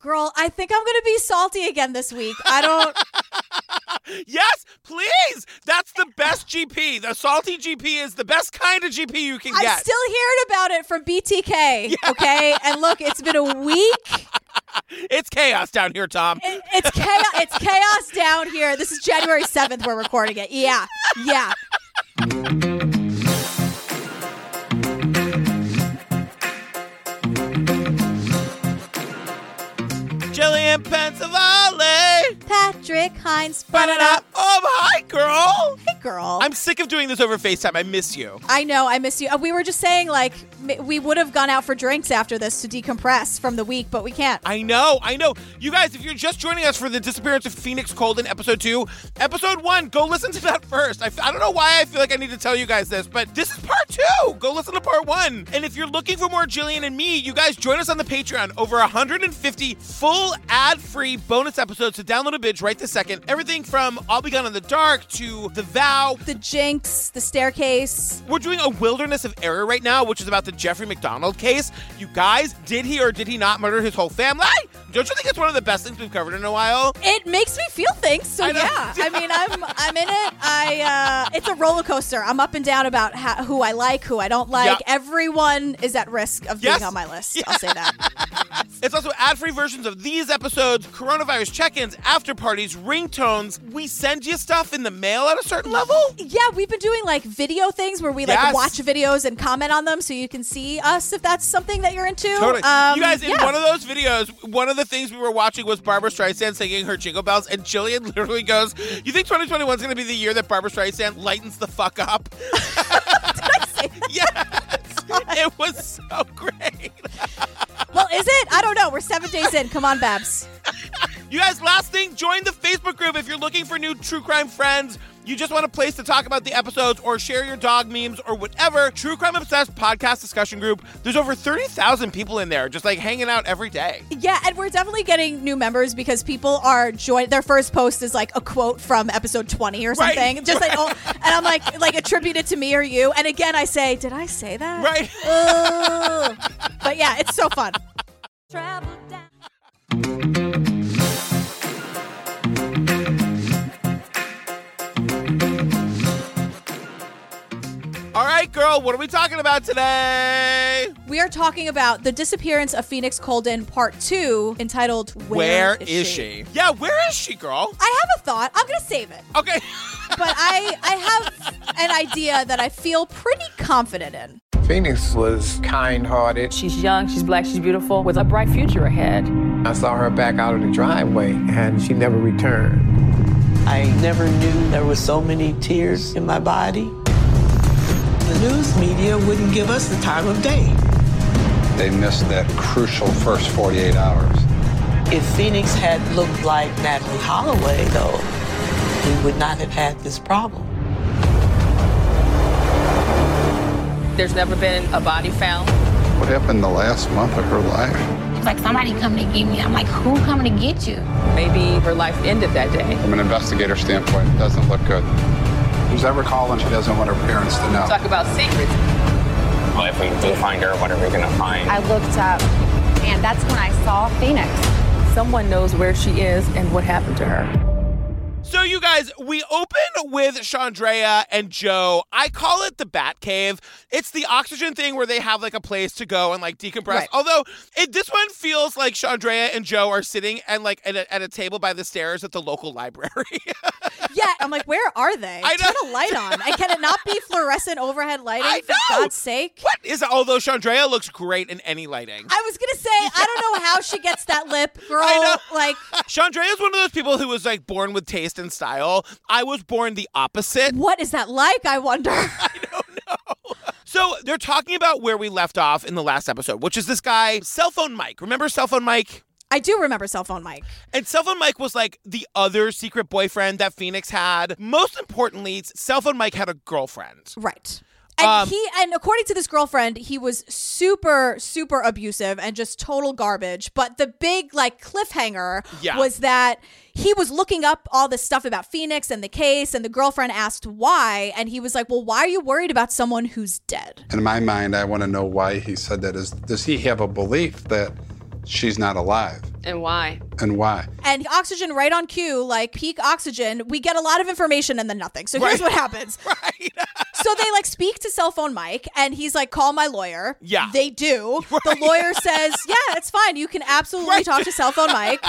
Girl, I think I'm gonna be salty again this week. I don't. Yes, please. That's the best GP. The salty GP is the best kind of GP you can get. I'm still hearing about it from BTK. Okay, and look, it's been a week. it's chaos down here, Tom. It- it's chaos. It's chaos down here. This is January seventh. We're recording it. Yeah, yeah. Gillian Pensavalle. Patrick Hinds. Ba-da-da. Oh, hi, girl. Hey, girl. I'm sick of doing this over FaceTime. I miss you. I know. I miss you. Uh, We were just saying, like, m- we would have gone out for drinks after this to decompress from the week, but we can't. I know, I know. You guys, if you're just joining us for the disappearance of Phoenix Coldon episode two, episode one, go listen to that first. I, f- I don't know why I feel like I need to tell you guys this, but this is part two. Go listen to part one. And if you're looking for more Gillian and me, you guys join us on the Patreon. Over 150 full ad free bonus episodes to download a binge right this second. Everything from I'll Be Gone in the Dark to The Vow. The Jinx, the staircase. We're doing a wilderness of error right now, which is about the Jeffrey MacDonald case. You guys, did he or did he not murder his whole family? Don't you think it's one of the best things we've covered in a while? It makes me feel things. So I yeah, I mean, I'm I'm in it. I uh, it's a roller coaster. I'm up and down about how, who I like, who I don't like. Yeah. Everyone is at risk of Yes. being on my list. I'll say that. It's also ad-free versions of these episodes, coronavirus check-ins, after parties, ringtones. We send you stuff in the mail at a certain level. Yeah, we've been doing like video things where we like Yes. watch videos and comment on them, so you can see us if that's something that you're into. Totally. Um, you guys, in yeah. one of those videos, one of the things we were watching was Barbra Streisand singing her jingle bells, and Gillian literally goes, "You think 2021 is going to be the year that Barbra Streisand lightens the fuck up?" yes, it was so great. well, is it? I don't know. We're seven days in. Come on, Babs. You guys, last thing, join the Facebook group if you're looking for new true crime friends. You just want a place to talk about the episodes or share your dog memes or whatever. True Crime Obsessed podcast discussion group. There's over 30,000 people in there just like hanging out every day. Yeah, and we're definitely getting new members because people are join. Their first post is like a quote from episode twenty or Right. something. Just like, oh, and I'm like, like attributed to me or you. And again, I say, did I say that? Right. Ugh. but yeah, it's so fun. All right, girl, what are we talking about today? We are talking about the disappearance of Phoenix Coldon, part two, entitled Where is she? Yeah, where is she, girl? I have a thought. I'm gonna save it, Okay. but I I have an idea that I feel pretty confident in. Phoenix was kind hearted. She's young, she's black, she's beautiful, with a bright future ahead. I saw her back out of the driveway and she never returned. I never knew there were so many tears in my body. The news media wouldn't give us the time of day. They missed that crucial first 48 hours. If Phoenix had looked like Natalee Holloway, though, we would not have had this problem. There's never been a body found. What happened the last month of her life? It's like somebody coming to get me. I'm like, who coming to get you? Maybe her life ended that day. From an investigator standpoint, it doesn't look good. Who's ever calling, she doesn't want her parents to know. Talk about secrets. Well, if we do find her, what are we gonna find? I looked up, and that's when I saw Phoenix. Someone knows where she is and what happened to her. So, you guys, we open with Chandrea and Joe. I call it the Bat Cave. It's the oxygen thing where they have like a place to go and like decompress. Right. Although it, this one feels like Chandrea and Joe are sitting and like at a, at a table by the stairs at the local library. Yeah, I'm like, where are they? I know. Turn a light on. And can it not be fluorescent overhead lighting? I For know. God's sake. what is although Chandrea looks great in any lighting. I was gonna say, I don't know how she gets that lip, girl. I know. Like, Chandrea is one of those people who was like born with taste and style. I was born the opposite. what is that like? I wonder. I don't know. So they're talking about where we left off in the last episode, which is this guy, Cell Phone Mike. Remember Cell Phone Mike? I do remember cell phone Mike. And Cell Phone Mike was like the other secret boyfriend that Phoenix had. Most importantly, Cell Phone Mike had a girlfriend. Right. And Um, he and according to this girlfriend, he was super super abusive and just total garbage. But the big like cliffhanger Yeah. was that he was looking up all this stuff about Phoenix and the case, and the girlfriend asked why, and he was like, "Well, why are you worried about someone who's dead?" In my mind, I want to know why he said that. Is does he have a belief that she's not alive. And why? And why? and oxygen right on cue, like peak oxygen. We get a lot of information and then nothing. So here's Right. what happens. Right. So they like speak to cell phone Mike, and he's like, "Call my lawyer." Yeah. they do. The lawyer says, "Yeah, it's fine. You can absolutely Right. talk to cell phone Mike."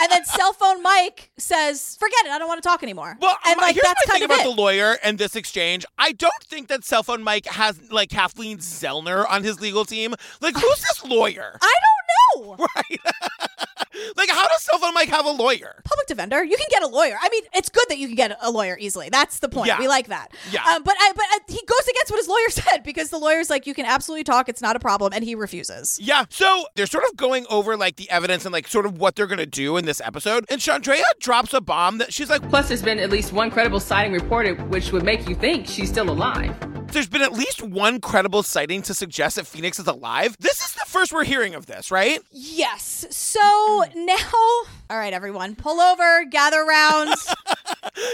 And then cell phone Mike says, "Forget it. I don't want to talk anymore." Well, and my- like here's that's my kind thing of about it. the lawyer and this exchange. I don't think that cell phone Mike has like Kathleen Zellner on his legal team. Like, who's this lawyer? I don't know. Right. like, how does cell phone Mike have a lawyer? Public defender, you can get a lawyer. I mean, it's good that you can get a lawyer easily. That's the point. Yeah. We like that. Yeah. Um, but I, but uh, he goes against what his lawyer said because the lawyer's like, you can absolutely talk. It's not a problem, and he refuses. Yeah. So they're sort of going over like the evidence and like sort of what they're gonna do in this episode. And Chandrea drops a bomb that she's like, Plus, there's been at least one credible sighting reported, which would make you think she's still alive. There's been at least one credible sighting to suggest that Phoenix is alive. This is the first we're hearing of this, right? Yes. So now, all right, everyone, pull over, gather around.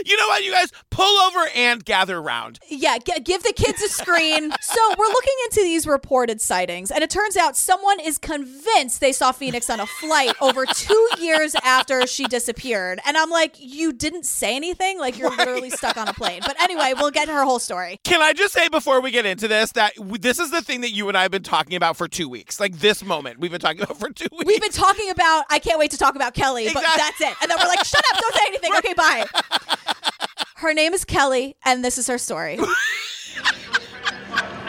You know what, you guys? Pull over and gather around. yeah, g- give the kids a screen. so we're looking into these reported sightings, and it turns out someone is convinced they saw Phoenix on a flight over two years after she disappeared. And I'm like, you didn't say anything? Like, you're literally stuck on a plane. But anyway, we'll get her whole story. Can I just say before we get into this that w- this is the thing that you and I have been talking about for two weeks? Like this moment we've been talking about for two weeks. We've been talking about, I can't wait to talk about Kelly, but that's it. And then we're like, shut up, don't say anything. Okay, bye. Her name is Kelly, and this is her story.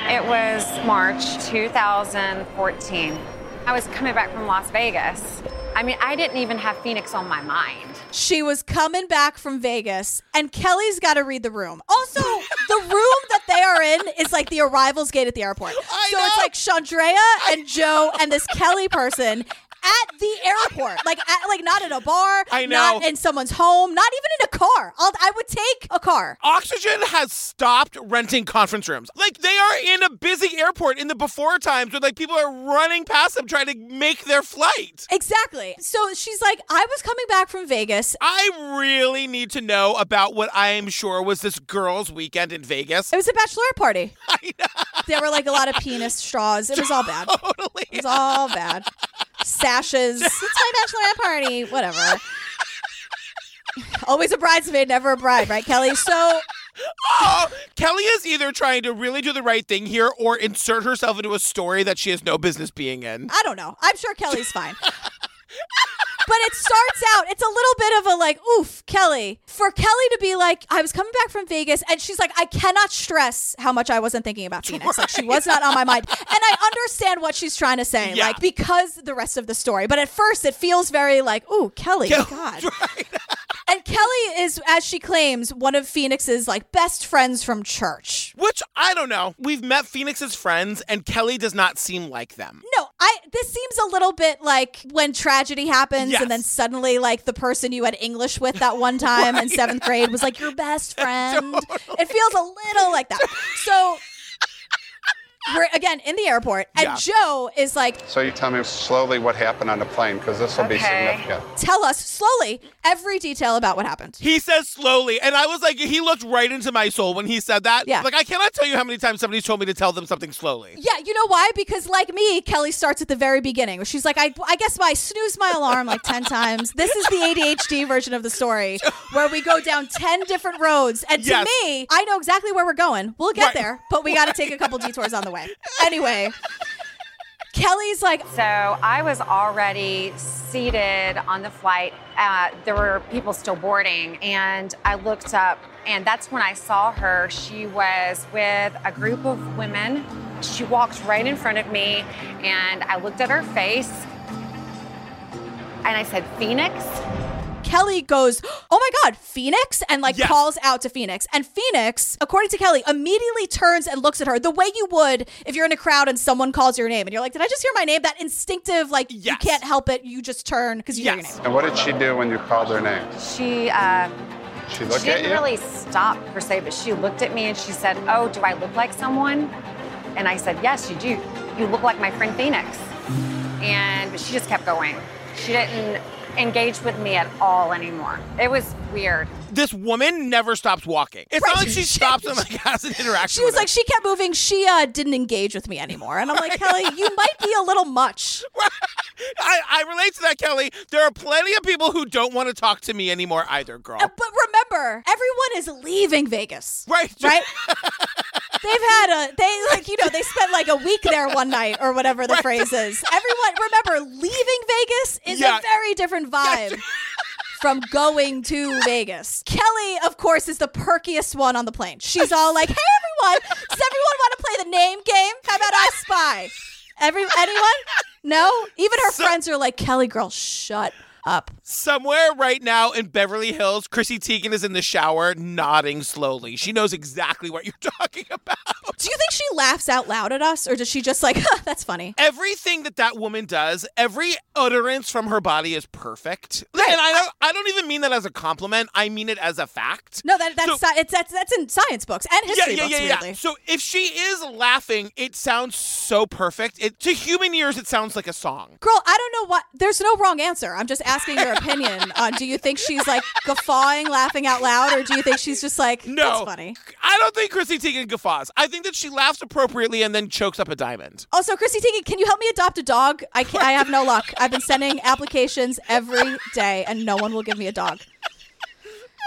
It was March 2014. I was coming back from Las Vegas. I mean, I didn't even have Phoenix on my mind. She was coming back from Vegas, and Kelly's got to read the room. Also, the room that they are in is like the arrivals gate at the airport. I so it's like Chandrea and Joe and this Kelly person at the airport, like at, like not in a bar, I not in someone's home, not even in a car. I'll, I would take a car. Oxygen has stopped renting conference rooms. Like they are in a busy airport in the before times where like people are running past them trying to make their flight. Exactly. So she's like, I was coming back from Vegas. I really need to know about what I am sure was this girls' weekend in Vegas. It was a bachelorette party. I know. There were like a lot of penis straws. It was all bad. Totally. It was all bad. Sashes. It's my bachelorette party. Whatever. Always a bridesmaid, never a bride, right, Kelly? So Oh, Kelly is either trying to really do the right thing here or insert herself into a story that she has no business being in. I don't know. I'm sure Kelly's fine. But it starts out, it's a little bit of a like, oof, Kelly. For Kelly to be like, I was coming back from Vegas, and she's like, I cannot stress how much I wasn't thinking about Phoenix. Like, she was not on my mind. And I understand what she's trying to say, Yeah. like, because the rest of the story. But at first, it feels very like, ooh, Kelly, Kel- God. And Kelly is, as she claims, one of Phoenix's like best friends from church. Which I don't know. We've met Phoenix's friends, and Kelly does not seem like them. No, I this seems a little bit like when tragedy happens Yes. and then suddenly like the person you had English with that one time in 7th grade was like your best friend. It feels a little like that. So we're again in the airport and Yeah. Joe is like So you tell me slowly what happened on the plane, because this will be Okay. significant. tell us slowly every detail about what happened. He says slowly, and I was like, he looked right into my soul when he said that. Yeah. Like, I cannot tell you how many times somebody's told me to tell them something slowly. Yeah, you know why? Because like me, Kelly starts at the very beginning. where She's like, I, I guess I snooze my alarm like 10 times. This is the ADHD version of the story where we go down 10 different roads. And to Yes. me, I know exactly where we're going. We'll get Right. there, but we got to take a couple detours on the way. Anyway, Kelly's like, So I was already seated on the flight. Uh, there were people still boarding, and I looked up, and that's when I saw her. She was with a group of women. She walked right in front of me, and I looked at her face, and I said, Phoenix? Kelly goes, Oh my God, Phoenix? And like Yes. calls out to Phoenix. And Phoenix, according to Kelly, immediately turns and looks at her the way you would if you're in a crowd and someone calls your name and you're like, Did I just hear my name? That instinctive, like, you can't help it. You just turn because you hear your name. And what did she do when you called her name? She, uh, She looked she didn't you? really stop per se, but she looked at me and she said, Oh, do I look like someone? And I said, Yes, you do. You look like my friend Phoenix. And she just kept going. She didn't engage with me at all anymore. It was weird. This woman never stops walking. It's Right. not like she stops and like has an interaction. She was like, she kept moving. She uh, didn't engage with me anymore. And I'm like, Kelly, you might be a little much. I, I relate to that, Kelly. There are plenty of people who don't want to talk to me anymore either, girl. Uh, But remember, everyone is leaving Vegas. Right. Right? They've had a they like you know they spent like a week there one night or whatever the Right. phrase is. Everyone remember leaving Vegas is Yeah. a very different vibe from going to Vegas. Kelly, of course, is the perkiest one on the plane. She's all like, "Hey everyone, does everyone want to play the name game? How about I spy?" Every anyone? No? Even her So- friends are like, "Kelly girl, shut up." Somewhere right now in Beverly Hills, Chrissy Teigen is in the shower nodding slowly. She knows exactly what you're talking about. Do you think she laughs out loud at us or does she just like, huh, "That's funny?" Everything that that woman does, every utterance from her body is perfect. Right. And I don't, I don't even mean that as a compliment. I mean it as a fact. No, that that's So- sci- it's that's that's in science books and history yeah, yeah, books. yeah, yeah. So if she is laughing, it sounds so perfect. It, to human ears, it sounds like a song. Girl, I don't know what. There's no wrong answer. I'm just asking your opinion on. Do you think she's like guffawing, laughing out loud, or do you think she's just like, No, that's funny? I don't think Chrissy Teigen guffaws. I think that she laughs appropriately and then chokes up a diamond. Also, Chrissy Teigen, can you help me adopt a dog? I can, I have no luck. I've been sending applications every day, and no one will give me a dog.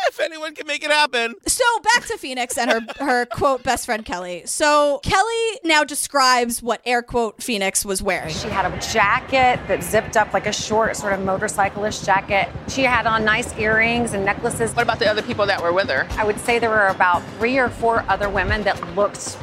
If anyone can make it happen. So back to Phoenix and her her quote best friend Kelly. So Kelly now describes what air quote Phoenix was wearing. She had a jacket that zipped up like a short sort of motorcyclist jacket. She had on nice earrings and necklaces. What about the other people that were with her? I would say there were about three or four other women that looked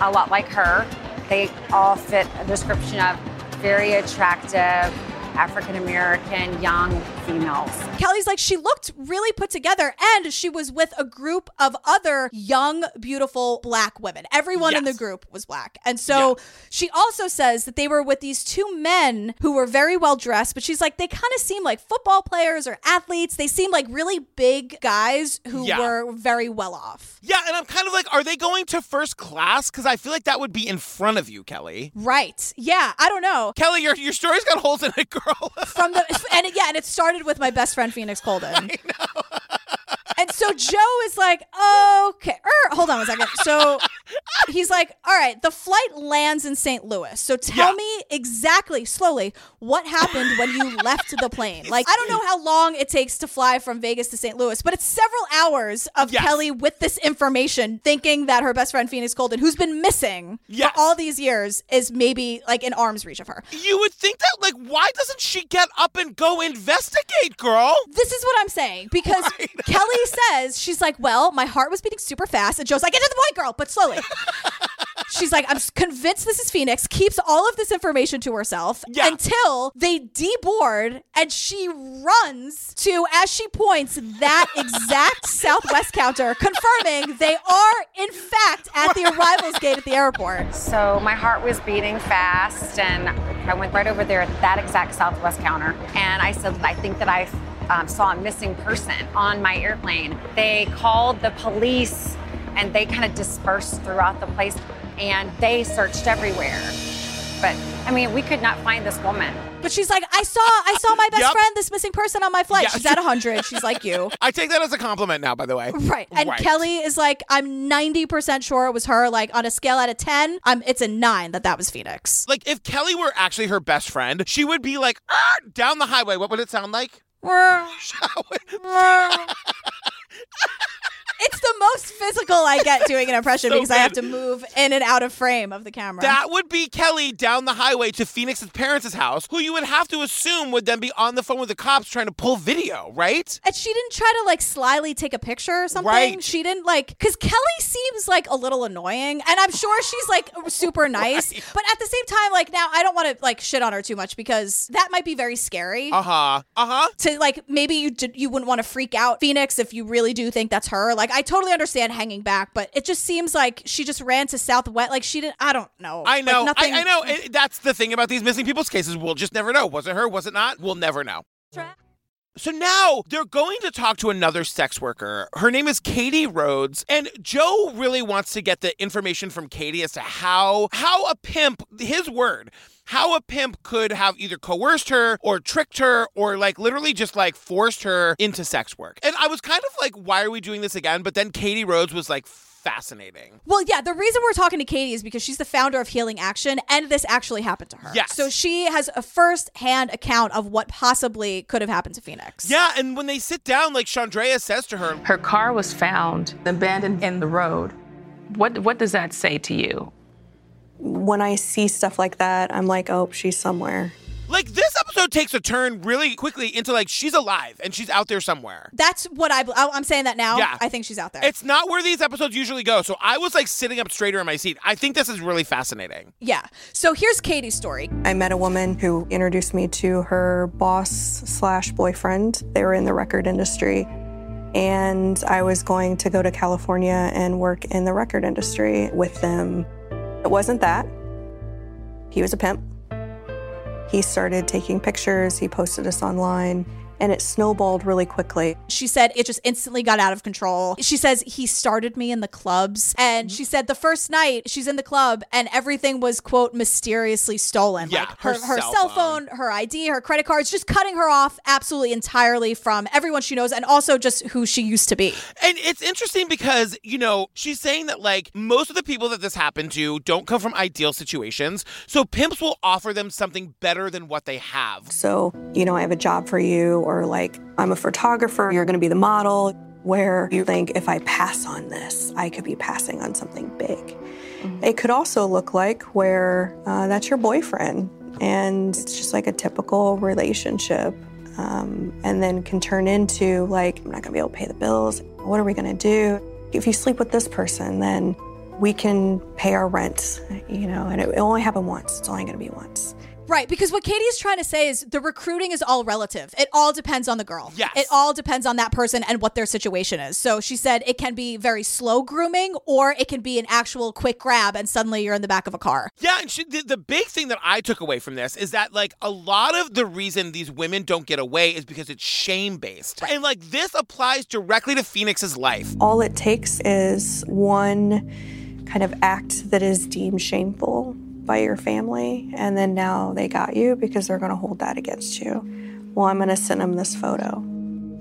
a lot like her. They all fit a description of very attractive African American young females. Kelly's like, she looked really put together and she was with a group of other young, beautiful black women. Everyone in the group was black. And so she also says that they were with these two men who were very well dressed, but she's like, they kind of seem like football players or athletes. They seem like really big guys who Yeah. were very well off. Yeah, and I'm kind of like, are they going to first class? Because I feel like that would be in front of you, Kelly. Right. Yeah. I don't know. Kelly, your your story's got holes in it, girl. from the and it, yeah, and it started with my best friend Phoenix Coldon. And so Joe is like, okay, er, hold on one second. So he's like, all right, the flight lands in St. Louis. So tell Yeah. me exactly, slowly, what happened when you left the plane. Like, I don't know how long it takes to fly from Vegas to St. Louis, but it's several hours of Yes. Kelly with this information, thinking that her best friend Phoenix Coldon, who's been missing Yes. for all these years, is maybe like in arm's reach of her. you would think that, like, why doesn't she get up and go investigate, girl? This is what I'm saying because Kelly says she's like, well, my heart was beating super fast, and Joe's like, get to the point, girl, but slowly. she's like, I'm convinced this is Phoenix. Keeps all of this information to herself Yeah. until they deboard, and she runs to, as she points, that exact Southwest counter, confirming they are in fact at the arrivals gate at the airport. So my heart was beating fast, and I went right over there at that exact Southwest counter, and I said, I think that I um, saw a missing person on my airplane. They called the police, and they kind of dispersed throughout the place, and they searched everywhere. But I mean, we could not find this woman. But she's like, I saw, I saw my best Yep. friend, this missing person on my flight. Yeah. She's at 100. She's like you. I take that as a compliment now, by the way. Right. And Right. Kelly is like, I'm 90% sure it was her. Like on a scale out of 10, I'm, it's a nine that that was Phoenix. Like, if Kelly were actually her best friend, she would be like, "Ah," down the highway. What would it sound like? Shall Shower. It's the most physical I get doing an impression So because I have to move in and out of frame of the camera. That would be Kelly down the highway to Phoenix's parents' house, who you would have to assume would then be on the phone with the cops trying to pull video, right? and she didn't try to like slyly take a picture or something. Right. She didn't like because Kelly seems like a little annoying, and I'm sure she's like super nice. But at the same time, like now I don't want to like shit on her too much because that might be very scary. Uh huh. Uh huh. to like maybe you d- you wouldn't want to freak out Phoenix if you really do think that's her. Like I totally understand hanging back, but it just seems like she just ran to Southwest. Like she didn't. I don't know. I Like, know. nothing- I, I know. It- that's the thing about these missing people's cases. We'll just never know. Was it her? Was it not? We'll never know. So now they're going to talk to another sex worker. Her name is Katie Rhodes, and Joe really wants to get the information from Katie as to how how a pimp, his word, how a pimp could have either coerced her or tricked her or like literally just like forced her into sex work. And I was kind of like, why are we doing this again? But then Katie Rhodes was like, fascinating. Well, yeah, the reason we're talking to Katie is because she's the founder of Healing Action, and this actually happened to her. Yes. So she has a first hand account of what possibly could have happened to Phoenix. Yeah, and when they sit down, like Chandrea says to her, Her car was found abandoned in the road. What what does that say to you? When I see stuff like that, I'm like, oh, she's somewhere. like this episode takes a turn really quickly into like she's alive and she's out there somewhere. That's what I, I- I'm saying that now. Yeah. I think she's out there. It's not where these episodes usually go. So I was like sitting up straighter in my seat. I think this is really fascinating. yeah. So here's Katie's story. I met a woman who introduced me to her boss slash boyfriend. They were in the record industry. And I was going to go to California and work in the record industry with them. It wasn't that. He was a pimp. He started taking pictures, he posted us online, and it snowballed really quickly. She said it just instantly got out of control. She says he started me in the clubs. And she said the first night she's in the club and everything was, quote, mysteriously stolen. Yeah, like her, her her cell cell phone, her ID, her credit cards, just cutting her off absolutely entirely from everyone she knows and also just who she used to be. And it's interesting because, you know, she's saying that like most of the people that this happened to don't come from ideal situations. So pimps will offer them something better than what they have. So, you know, I have a job for you, or like, I'm a photographer, you're gonna be the model, where you think if I pass on this, I could be passing on something big. It could also look like where uh, that's your boyfriend, and it's just like a typical relationship. Um, and then can turn into like, I'm not gonna be able to pay the bills. What are we gonna do? If you sleep with this person, then we can pay our rent, you know, and it, it only happened once. It's only gonna be once. Right, because what Katie's trying to say is the recruiting is all relative. It all depends on the girl. Yes. It all depends on that person and what their situation is. So she said it can be very slow grooming or it can be an actual quick grab and suddenly you're in the back of a car. Yeah, and she, the, the big thing that I took away from this is that like a lot of the reason these women don't get away is because it's shame based. And like this applies directly to Phoenix's life. All it takes is one kind of act that is deemed shameful by your family, and then now they got you because they're going to hold that against you. Well, I'm going to send them this photo.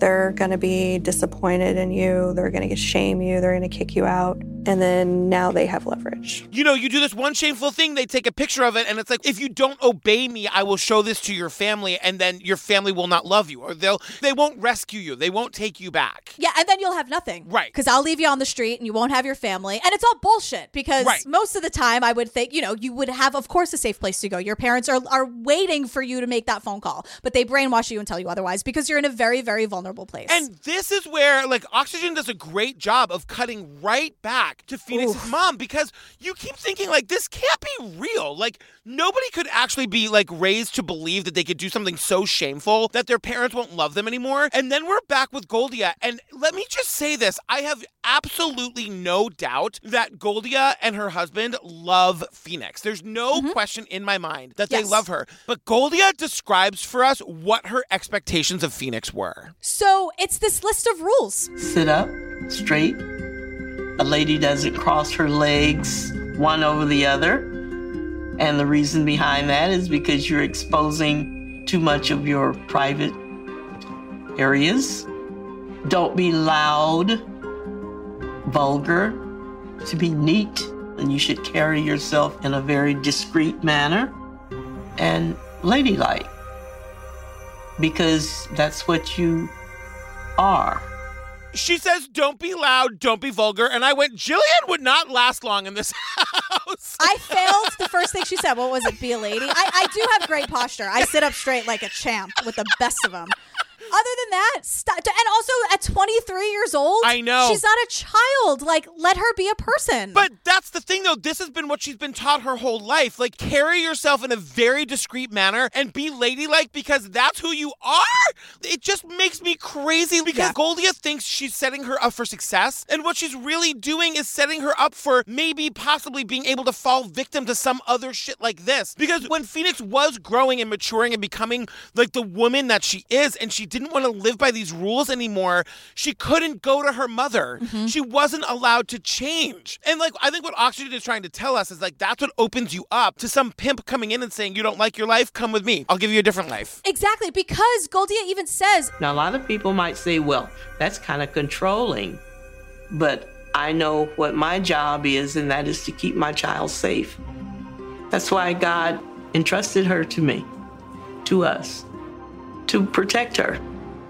They're going to be disappointed in you. They're going to shame you. They're going to kick you out. And then now they have leverage. You know, you do this one shameful thing, they take a picture of it, and it's like, if you don't obey me, I will show this to your family, and then your family will not love you, or they'll they won't rescue you, they won't take you back. Yeah, and then you'll have nothing. Right. Because I'll leave you on the street and you won't have your family. And it's all bullshit because Right. most of the time I would think, you know, you would have, of course, a safe place to go. Your parents are, are waiting for you to make that phone call, but they brainwash you and tell you otherwise because you're in a very, very vulnerable place. And this is where like Oxygen does a great job of cutting right back to Phoenix's mom because you keep thinking like this can't be real. Like nobody could actually be like raised to believe that they could do something so shameful that their parents won't love them anymore. And then we're back with Goldia and let me just say this, I have absolutely no doubt that Goldia and her husband love Phoenix. There's no mm-hmm. question in my mind that they love her. But Goldia describes for us what her expectations of Phoenix were. so it's this list of rules. Sit up straight. A lady doesn't cross her legs one over the other. And the reason behind that is because you're exposing too much of your private areas. Don't be loud, vulgar, to be neat. And you should carry yourself in a very discreet manner and ladylike because that's what you are. She says, don't be loud, don't be vulgar. And I went, Gillian would not last long in this house. I failed the first thing she said. What was it? Be a lady. I, I do have great posture. I sit up straight like a champ with the best of them. Other than that, stop. And also, at 23 years old, I know. she's not a child. Like, let her be a person. But that's the thing, though. This has been what she's been taught her whole life. Like, carry yourself in a very discreet manner and be ladylike because that's who you are. It just makes me crazy because Yeah. Goldia thinks she's setting her up for success. And what she's really doing is setting her up for maybe possibly being able to fall victim to some other shit like this. Because when Phoenix was growing and maturing and becoming like the woman that she is, and she didn't want to live by these rules anymore, she couldn't go to her mother. Mm-hmm. She wasn't allowed to change. And like, I think what Oxygen is trying to tell us is like, that's what opens you up to some pimp coming in and saying, You don't like your life? Come with me. I'll give you a different life. Exactly, because Goldia even says, Now, a lot of people might say, well, that's kind of controlling. But I know what my job is, and that is to keep my child safe. That's why God entrusted her to me, to us, to protect her.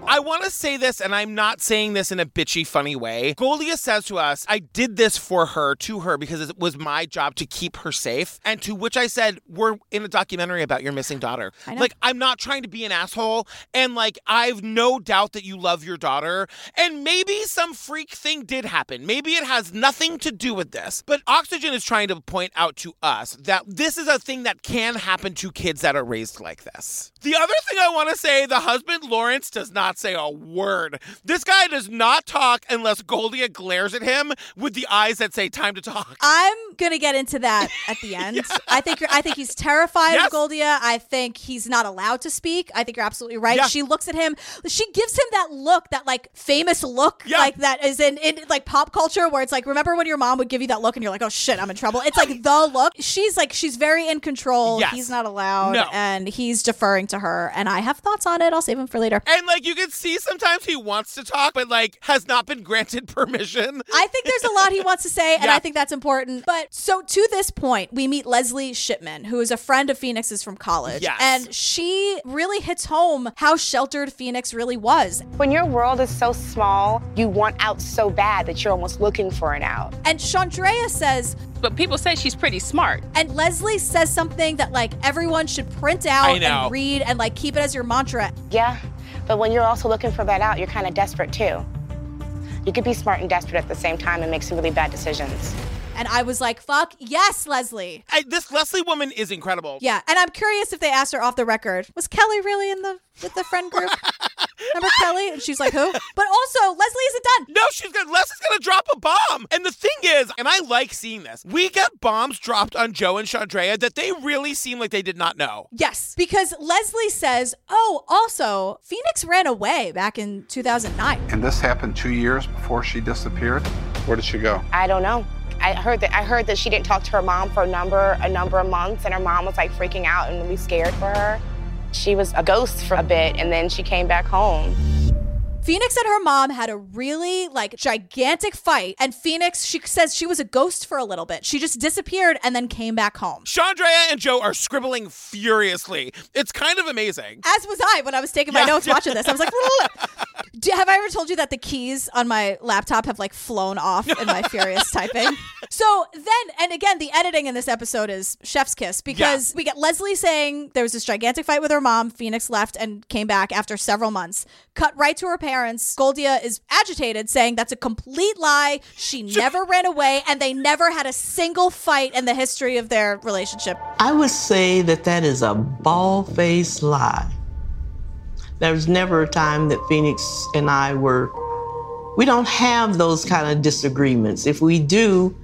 I want to say this, and I'm not saying this in a bitchy, funny way. Goldia says to us, I did this for her, to her, because it was my job to keep her safe. And to which I said, We're in a documentary about your missing daughter. Like, I'm not trying to be an asshole. And like, I've no doubt that you love your daughter. And maybe some freak thing did happen. Maybe it has nothing to do with this. But Oxygen is trying to point out to us that this is a thing that can happen to kids that are raised like this. The other thing I want to say the husband, Lawrence, does not say a word. This guy does not talk unless Goldia glares at him with the eyes that say time to talk. I'm gonna get into that at the end. I think you're, I think he's terrified Yes. of Goldia. I think he's not allowed to speak. I think you're absolutely right. Yeah. She looks at him. She gives him that look, that like famous look, Yeah. like that is in in like pop culture, where it's like, remember when your mom would give you that look, and you're like, oh shit, I'm in trouble. It's like the look. She's like, she's very in control. Yes. He's not allowed, No. and he's deferring to her. And I have thoughts on it. I'll save them for later. And like you can see sometimes he wants to talk, but like has not been granted permission. I think there's a lot he wants to say, and Yeah. I think that's important. But so to this point, we meet Leslie Shipman, who is a friend of Phoenix's from college. Yes. And she really hits home how sheltered Phoenix really was. When your world is so small, you want out so bad that you're almost looking for an out. And Chandrea says, But people say she's pretty smart. and Leslie says something that like everyone should print out and read and like keep it as your mantra. Yeah, but when you're also looking for that out, you're kind of desperate too. You could be smart and desperate at the same time and make some really bad decisions. And I was like, fuck yes, Leslie. I, this Leslie woman is incredible. Yeah, and I'm curious if they asked her off the record. Was Kelly really in the with the friend group? Remember Kelly? And she's like, who? But also, Leslie isn't done. No, she's gonna Leslie's gonna drop a bomb. And the thing is, and I like seeing this, we get bombs dropped on Joe and Chandrea that they really seem like they did not know. Yes, because Leslie says, oh, also, Phoenix ran away back in 2009. And this happened two years before she disappeared. Where did she go? I don't know. I heard that I heard that she didn't talk to her mom for a number a number of months, and her mom was like freaking out and really scared for her. She was a ghost for a bit, and then she came back home. Phoenix and her mom had a really like gigantic fight, and Phoenix, she says she was a ghost for a little bit. She just disappeared and then came back home. Chandrea and Joe are scribbling furiously. It's kind of amazing. As was I when I was taking my Yeah. notes watching this. I was like, Do, have I ever told you that the keys on my laptop have like flown off in my furious typing? So then, and again, the editing in this episode is chef's kiss because we get Leslie saying there was this gigantic fight with her mom. Phoenix left and came back after several months. Cut right to her parents. Goldia is agitated, saying that's a complete lie. She never ran away, and they never had a single fight in the history of their relationship. I would say that that is a bald faced lie. There was never a time that Phoenix and I were, we don't have those kind of disagreements. If we do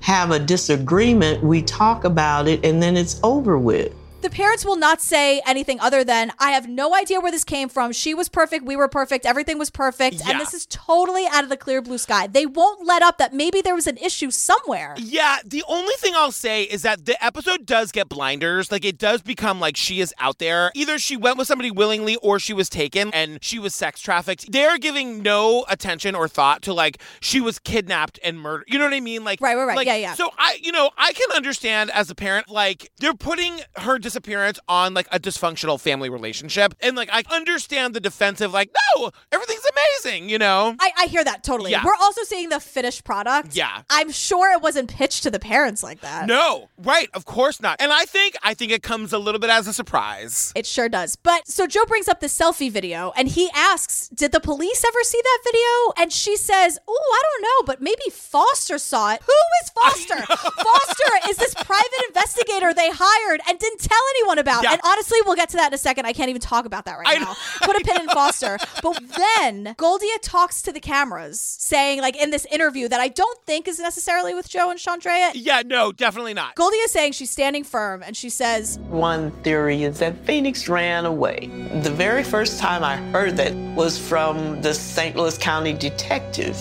have a disagreement, we talk about it and then it's over with. The parents will not say anything other than, I have no idea where this came from. She was perfect. We were perfect. Everything was perfect. Yeah. And this is totally out of the clear blue sky. They won't let up that maybe there was an issue somewhere. Yeah, the only thing I'll say is that the episode does get blinders. Like, it does become like she is out there. Either she went with somebody willingly or she was taken and she was sex trafficked. They're giving no attention or thought to like she was kidnapped and murdered. You know what I mean? Like, Right, right, right. like- Yeah, yeah. So I, you know, I can understand as a parent, like, they're putting her disappearance on like a dysfunctional family relationship. And like, I understand the defensive, like, no, everything's amazing, you know? I, I hear that totally. Yeah. We're also seeing the finished product. Yeah. I'm sure it wasn't pitched to the parents like that. No, right, of course not. And I think I think it comes a little bit as a surprise. It sure does. But so Joe brings up the selfie video and he asks, Did the police ever see that video? And she says, Oh, I don't know, but maybe Foster saw it. Who is Foster? Foster is this private investigator they hired and didn't tell anyone about. Yeah. And honestly, we'll get to that in a second. I can't even talk about that right I now. Put a pin in Foster. But then Goldia talks to the cameras, saying, like in this interview that I don't think is necessarily with Joe and Chandrea. Yeah, no, definitely not. Goldia is saying she's standing firm and she says, One theory is that Phoenix ran away. The very first time I heard that was from the St. Louis County detective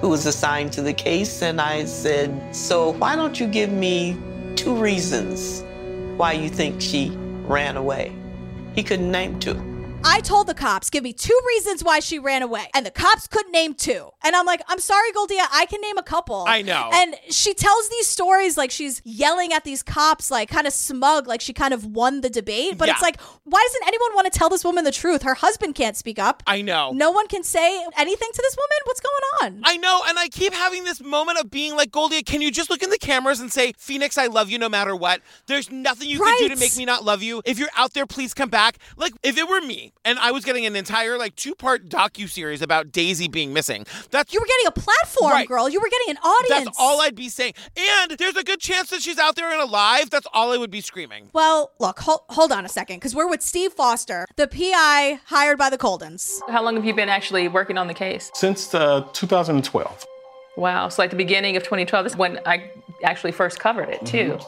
who was assigned to the case, and I said, So why don't you give me two reasons why you think she ran away? He couldn't name two. I told the cops, give me two reasons why she ran away. And the cops couldn't name two. And I'm like, I'm sorry, Goldia, I can name a couple. I know. And she tells these stories like she's yelling at these cops, like kind of smug, like she kind of won the debate. But it's like, why doesn't anyone want to tell this woman the truth? Her husband can't speak up. I know. No one can say anything to this woman. What's going on? I know, and I keep having this moment of being like, Goldia, can you just look in the cameras and say, Phoenix, I love you no matter what? There's nothing you can do to make me not love you. If you're out there, please come back. Like, if it were me and I was getting an entire like two-part docu-series about Daisy being missing, that's you were getting a platform, Right. girl. You were getting an audience. That's all I'd be saying. And there's a good chance that she's out there and alive. That's all I would be screaming. Well, look, hold, hold on a second, because we're with Steve Foster, the PI hired by the Coldons. How long have you been actually working on the case? Since uh, 2012. Wow. So like the beginning of 2012, this is when I actually first covered it too.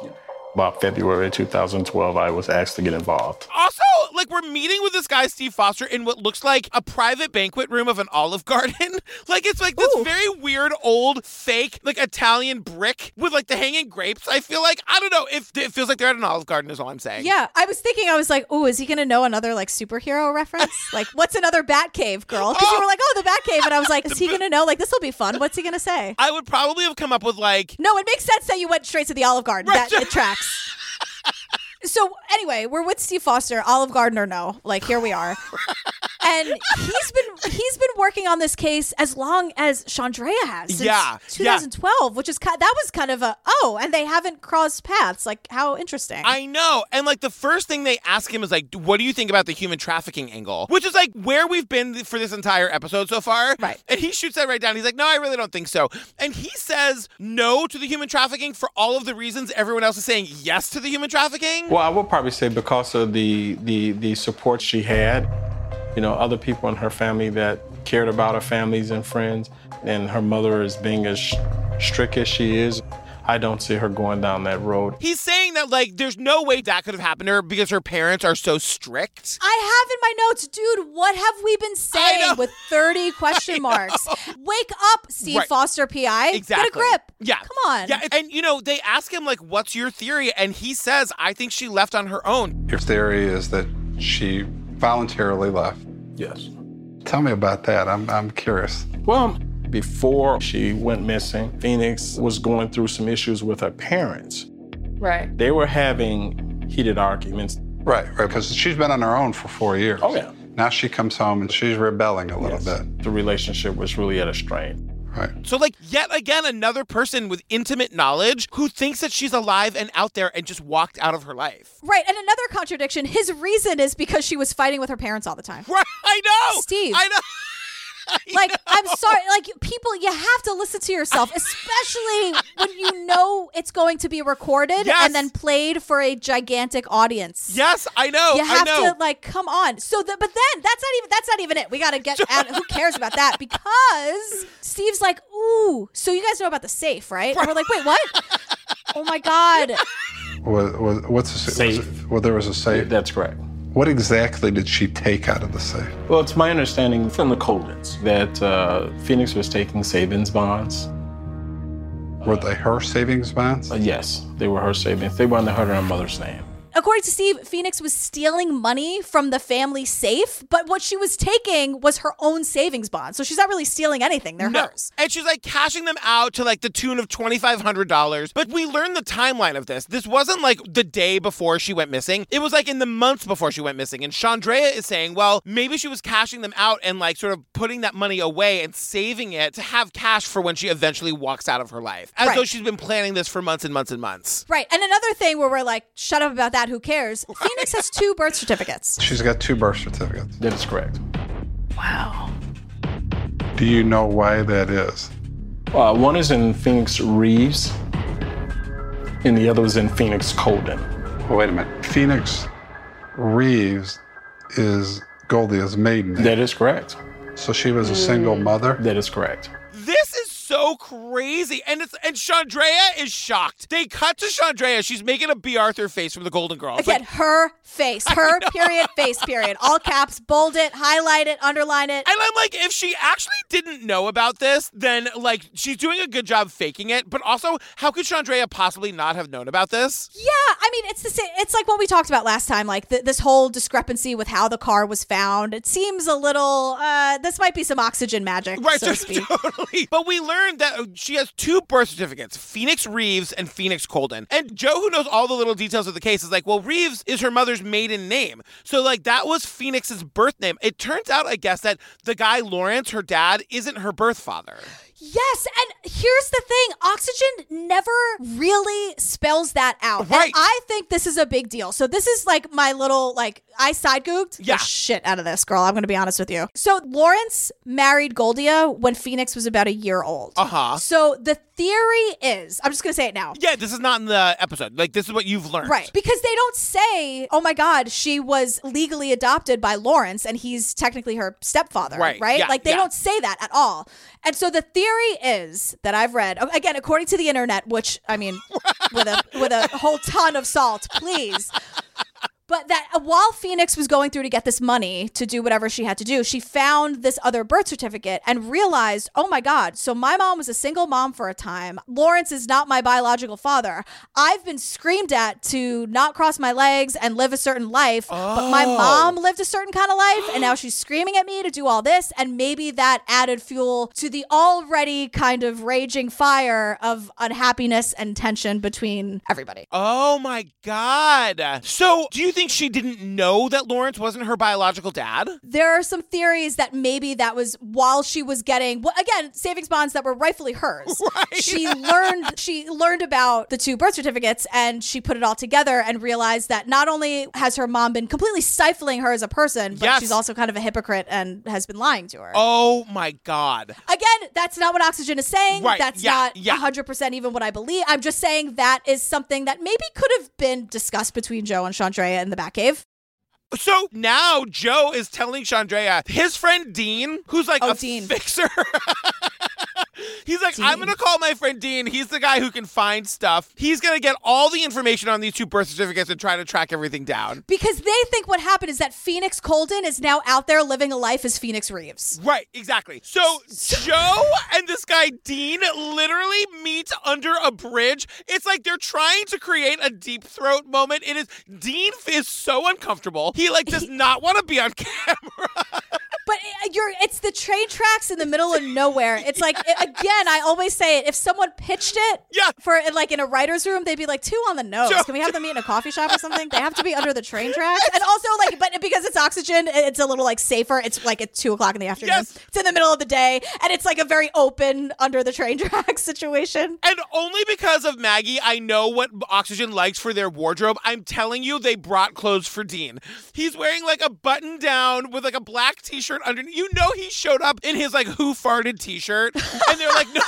About February 2012, I was asked to get involved. Also, like we're meeting with this guy Steve Foster in what looks like a private banquet room of an Olive Garden. like it's like this very weird old fake like Italian brick with like the hanging grapes. I feel like I don't know if it feels like they're at an Olive Garden is all I'm saying. Yeah, I was thinking, I was like, oh, is he going to know another like superhero reference? like, what's another Batcave, girl? Because you oh. were like, oh, the Batcave. And I was like, is he going to know? Like, this will be fun. What's he going to say? I would probably have come up with like No, it makes sense that you went straight to the Olive Garden. That it tracks box. So anyway, we're with Steve Foster, Olive Garden or no. Like here we are. and he's been he's been working on this case as long as Chandrea has. Since Yeah, yeah. 2012, which is that was kind of a oh, and they haven't crossed paths. Like how interesting. I know. And like the first thing they ask him is like, what do you think about the human trafficking angle? Which is like where we've been for this entire episode so far. Right. And he shoots that right down. He's like, no, I really don't think so. And he says no to the human trafficking for all of the reasons everyone else is saying yes to the human trafficking. Well, I would probably say because of the the the support she had, you know, other people in her family that cared about her families and friends, and her mother is being as strict as she is. I don't see her going down that road. He's saying that like there's no way that could have happened to her because her parents are so strict. I have in my notes, dude, what have we been saying with 30 question marks? Wake up, Steve Right. Foster PI. Exactly. Get a grip. Yeah. Come on. Yeah, and you know, they ask him like what's your theory and he says I think she left on her own. Your theory is that she voluntarily left. Yes. Tell me about that. I'm, I'm curious. Well, before she went missing, Phoenix was going through some issues with her parents. Right. They were having heated arguments. Right, right, because she's been on her own for four years. Oh, yeah. Now she comes home and she's rebelling a little bit. The relationship was really at a strain. Right. So like yet again another person with intimate knowledge who thinks that she's alive and out there and just walked out of her life. Right, and another contradiction. His reason is because she was fighting with her parents all the time. Right, I know. Steve. I know. like I'm sorry, like people, you have to listen to yourself, especially when you know it's going to be recorded Yes. and then played for a gigantic audience. Yes, I know. You have I know. to like come on. So, the, but then that's not even that's not even it. We got to get out. Who cares about that? Because Steve's like, ooh. So you guys know about the safe, right? And we're like, wait, what? oh my god. Was, was, what's the safe? Was it, well, there was a safe. That's correct. What exactly did she take out of the safe? Well, it's my understanding from the Coldons that uh, Phoenix was taking savings bonds. Were they her savings bonds? Uh, yes, they were her savings. They were under her and her mother's name. According to Steve, Phoenix was stealing money from the family safe, but what she was taking was her own savings bond. So she's not really stealing anything. They're No. hers. And she's like cashing them out to like the tune of $2,500. But we learned the timeline of this. This wasn't like the day before she went missing. It was like in the months before she went missing. And Chandrea is saying, well, maybe she was cashing them out and like sort of putting that money away and saving it to have cash for when she eventually walks out of her life. As Right. though she's been planning this for months and months and months. Right. And another thing where we're like, shut up about that, who cares? Phoenix has two birth certificates. She's got two birth certificates. That is correct. Wow. Do you know why that is? Uh, one is in Phoenix Reeves, and the other is in Phoenix Coldon. Well, wait a minute. Phoenix Reeves is Goldia's maiden name. That is correct. So she was a single mother? That is correct. This is so crazy. And it's and Chandrea is shocked. They cut to Chandrea. She's making a Bea Arthur face from the Golden Girls. Again, Like, her face, her period face period, all caps, bold it, highlight it, underline it. and I'm like, if she actually didn't know about this, then like she's doing a good job faking it. But also, how could Chandrea possibly not have known about this? Yeah, I mean, it's the same. It's like what we talked about last time, like th- this whole discrepancy with how the car was found. It seems a little. uh This might be some oxygen magic, Right, so to speak. totally. But we learned that she has two birth certificates Phoenix Reeves and Phoenix Coldon. And Joe, who knows all the little details of the case, is like, well, Reeves is her mother's maiden name. So, like, that was Phoenix's birth name. It turns out, I guess, that the guy Lawrence, her dad, isn't her birth father. Yes, and here's the thing: oxygen never really spells that out. Right. And I think this is a big deal. So this is like my little like I side googled Yeah. the shit out of this girl. I'm going to be honest with you. So Lawrence married Goldia when Phoenix was about a year old. Uh huh. So the theory is, I'm just going to say it now. Yeah, this is not in the episode. Like, this is what you've learned. Right. Because they don't say, oh my God, she was legally adopted by Lawrence and he's technically her stepfather. Right. Right. Yeah, Like they yeah. don't say that at all. And so the theory is that I've read, oh, again, according to the internet, which I mean, with a with a whole ton of salt, please. But that uh, while Phoenix was going through to get this money to do whatever she had to do, she found this other birth certificate and realized, oh my God, so my mom was a single mom for a time. Lawrence is not my biological father. I've been screamed at to not cross my legs and live a certain life, but my Oh. mom lived a certain kind of life, and now she's screaming at me to do all this. And maybe that added fuel to the already kind of raging fire of unhappiness and tension between everybody. Oh my God. So, do you think she didn't know that Lawrence wasn't her biological dad? there are some theories that maybe that was while she was getting well, again savings bonds that were rightfully hers she learned she learned about the two birth certificates and she put it all together and realized that not only has her mom been completely stifling her as a person but Yes. she's also kind of a hypocrite and has been lying to her Oh my God. Again, that's not what oxygen is saying. Right, That's yeah, not yeah. 100% even what I believe. I'm just saying that is something that maybe could have been discussed between Joe and Chandrea in the Batcave. So now Joe is telling Chandrea, his friend Dean, who's like Oh, a Dean. fixer. He's like, I'm gonna call my friend Dean. He's the guy who can find stuff. He's gonna get all the information on these two birth certificates and try to track everything down. Because they think what happened is that Phoenix Coldon is now out there living a life as Phoenix Reeves. Right, exactly. So Joe and this guy Dean literally meet under a bridge. It's like they're trying to create a deep throat moment. It is Dean is so uncomfortable. He like does not want to be on camera. You're it's the train tracks in the middle of nowhere. It's like i- again, I always say it. If someone pitched it yeah. for like in a writer's room, they'd be like two on the nose. Joe- Can we have them meet in a coffee shop or something? They have to be under the train tracks. And also like but because it's oxygen, it's a little like safer. It's like at two o'clock in the afternoon. Yes. It's in the middle of the day and it's like a very open under the train tracks situation. And only because of Maggie, I know what Oxygen likes for their wardrobe. I'm telling you, they brought clothes for Dean. He's wearing like a button down with like a black t shirt underneath. You know, he showed up in his like who farted t shirt. And they're like, no.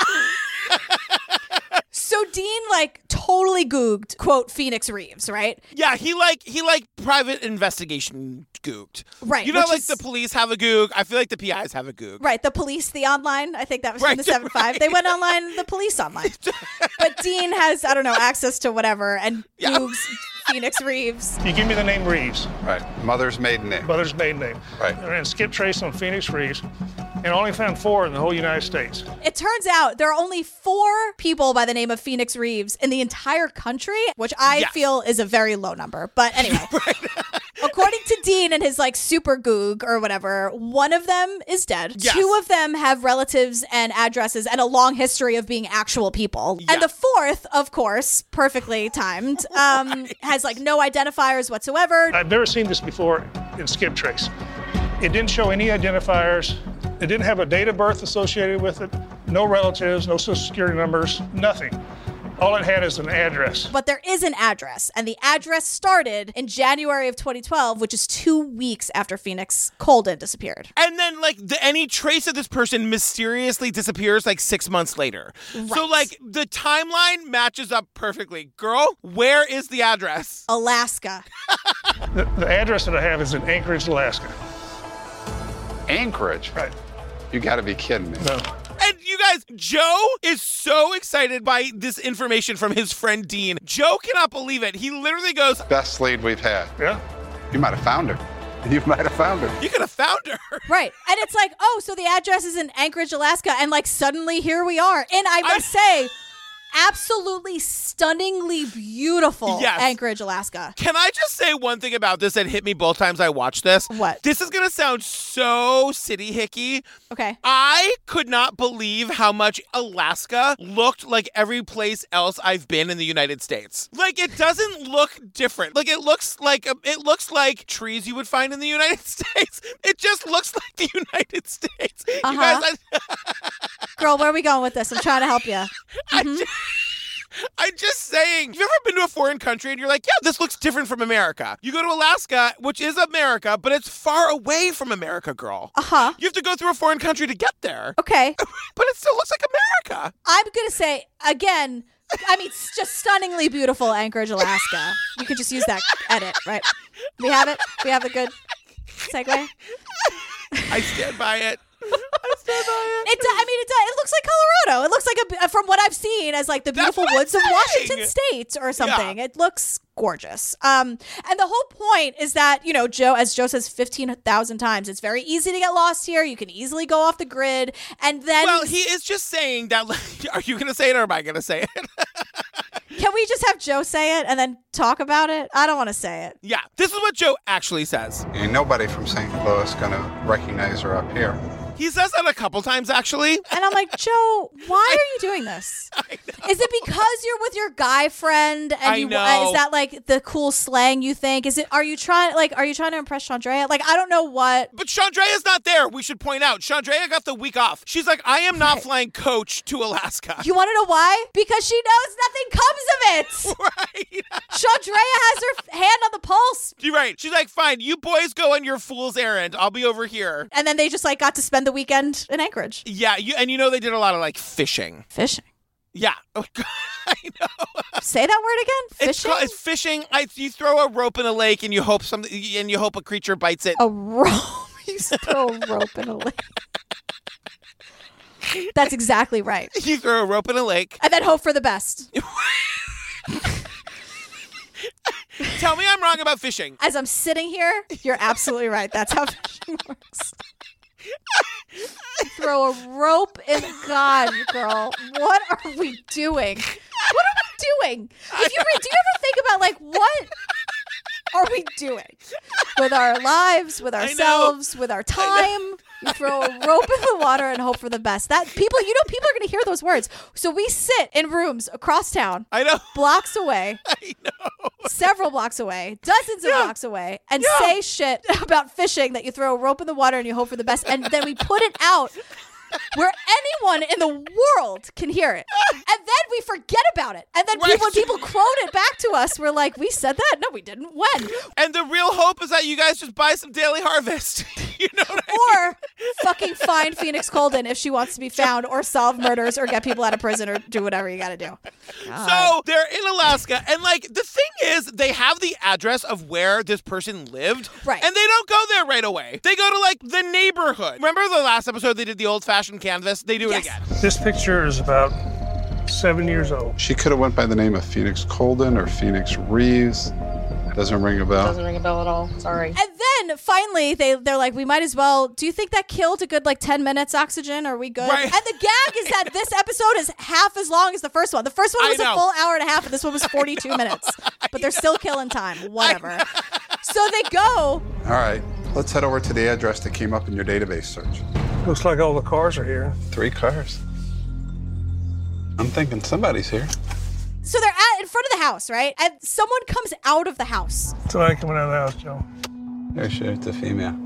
So Dean like totally googled quote Phoenix Reeves, right? Yeah, he like he like private investigation googed. Right, You know, like is- the police have a goog. I feel like the PIs have a goog. Right, the police, the online. I think that was Right, from the seven five. They went online, the police online. but Dean has I don't know access to whatever and googs Phoenix Reeves. You give me the name Reeves. Right. Mother's maiden name. Mother's maiden name. Right. And ran skip trace on Phoenix Reeves and only found four in the whole United States. It turns out there are only four people by the name of Phoenix Reeves in the entire country, which I Yes. feel is a very low number. But anyway, according to Dean and his like super goog or whatever, one of them is dead. Yes. Two of them have relatives and addresses and a long history of being actual people. And the fourth, of course, perfectly timed, um, has like no identifiers whatsoever. I've never seen this before in skip trace. It didn't show any identifiers. It didn't have a date of birth associated with it. No relatives, no social security numbers, nothing. All it had is an address. But there is an address, and the address started in January of 2012, which is two weeks after Phoenix Coldon disappeared. And then, like, the, any trace of this person mysteriously disappears like six months later. Right. So, like, the timeline matches up perfectly. Girl, where is the address? Alaska. The, the address that I have is in Anchorage, Alaska. Anchorage? Right. You got to be kidding me. No. And you guys, Joe is so excited by this information from his friend Dean. Joe cannot believe it. He literally goes, Best lead we've had. Yeah. You might have found her. You might have found her. You could have found her. Right. And it's like, oh, so the address is in Anchorage, Alaska. And like suddenly here we are. And I must say, absolutely stunningly beautiful Yes. Anchorage, Alaska. Can I just say one thing about this that hit me both times I watched this? What? This is going to sound so city hicky. Okay. I could not believe how much Alaska looked like every place else I've been in the United States. Like it doesn't look different. Like it looks like it looks like trees you would find in the United States. It just looks like the United States. Uh-huh. guys, I, Girl, where are we going with this? I'm trying to help you. I'm just saying. You've ever been to a foreign country and you're like, yeah, this looks different from America. You go to Alaska, which is America, but it's far away from America, girl. Uh huh. You have to go through a foreign country to get there. Okay. But it still looks like America. I'm going to say again, I mean, it's just stunningly beautiful Anchorage, Alaska. You could just use that edit, right? We have it. We have a good segue. I stand by it. It, do- I mean, it, do- it looks like Colorado. It looks like a, from what I've seen as like the beautiful what I'm woods of Washington. State or something. It looks gorgeous. Um, and the whole point is that you know, Joe, as Joe says fifteen thousand times, it's very easy to get lost here. You can easily go off the grid, and then Well, he is just saying that. Are you going to say it or am I going to say it? can we just have Joe say it and then talk about it? I don't want to say it. yeah, this is what Joe actually says. Ain't nobody from St. Louis going to recognize her up here. He says that a couple times actually. And I'm like, Joe, why are you doing this? Is it because you're with your guy friend and I you uh, know. is that like the cool slang you think? Is it are you trying like are you trying to impress Chandrea? Like I don't know what But Chandrea's not there. We should point out. Chandrea got the week off. She's like, I am not flying coach to Alaska. you want to know why? Because she knows nothing comes of it. right. Chandrea has her hand on the pulse. You're right. She's like, fine, you boys go on your fool's errand. I'll be over here. And then they just like got to spend the weekend in Anchorage. Yeah, you and you know they did a lot of like fishing. Fishing. Yeah. Oh, God, I know. Say that word again? It's, Fishing? called, it's fishing. I, you throw a rope in a lake and you hope something and you hope a creature bites it. a rope. you throw a rope in a lake. That's exactly right. You throw a rope in a lake. And then hope for the best. Tell me I'm wrong about fishing. As I'm sitting here, you're absolutely right. That's how fishing works. Throw a rope in God, girl. What are we doing? What are we doing? If you re- do you ever think about like what are we doing with our lives, with ourselves, with our time? You throw a rope in the water and hope for the best. That people, you know, people are going to hear those words. So we sit in rooms across town, I know. blocks away, I know. Several blocks away, dozens of blocks away, and say shit about fishing that you throw a rope in the water and you hope for the best, and then we put it out where anyone in the world can hear it, and then we forget about it, and then Right. people, when people quote it back to us, we're like, "We said that? No, we didn't. When?" And the real hope is that you guys just buy some daily harvest. you know what I Or fucking find Phoenix Coldon if she wants to be found, or solve murders, or get people out of prison, or do whatever you got to do. So they're in Alaska, and like the thing is, they have the address of where this person lived, Right. And they don't go there right away. They go to like the neighborhood. Remember the last episode they did the old-fashioned canvas? They do it again. This picture is about seven years old. She could have went by the name of Phoenix Coldon or Phoenix Reeves. Doesn't ring a bell. Doesn't ring a bell at all. Sorry. And then finally, they they're like, we might as well. Do you think that killed a good like ten minutes oxygen? Are we good? Right. And the gag is that this episode is half as long as the first one. The first one was a full hour and a half, and this one was forty two minutes. But they're still killing time. Whatever. So they go. All right, let's head over to the address that came up in your database search. Looks like all the cars are here. Three cars. I'm thinking somebody's here. So they're at in front of the house, right? And someone comes out of the house. Somebody coming out of the house, Joe. There she is, it's a female.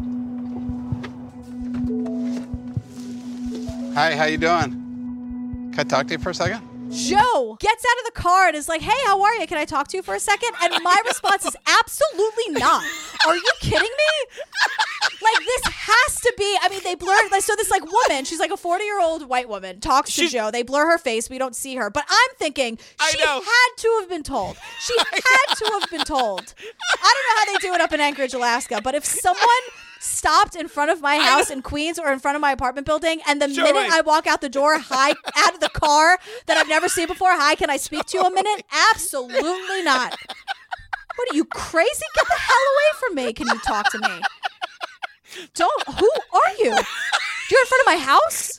Hi, how you doing? Can I talk to you for a second? Joe gets out of the car and is like, "Hey, how are you? Can I talk to you for a second? And my response is absolutely not. Are you kidding me? Like this has to be. I mean, they blur. Like, so this like woman, she's like a forty-year-old white woman, talks to Joe. They blur her face. We don't see her. But I'm thinking she had to have been told. She had to have been told. I don't know how they do it up in Anchorage, Alaska, but if someone stopped in front of my house in Queens or in front of my apartment building, and the Sure, minute right. I walk out the door, hi, out of the car that I've never seen before, hi, can I speak to you a minute? Absolutely not. What are you crazy? Get the hell away from me. Can you talk to me? Don't. Who are you? You're in front of my house?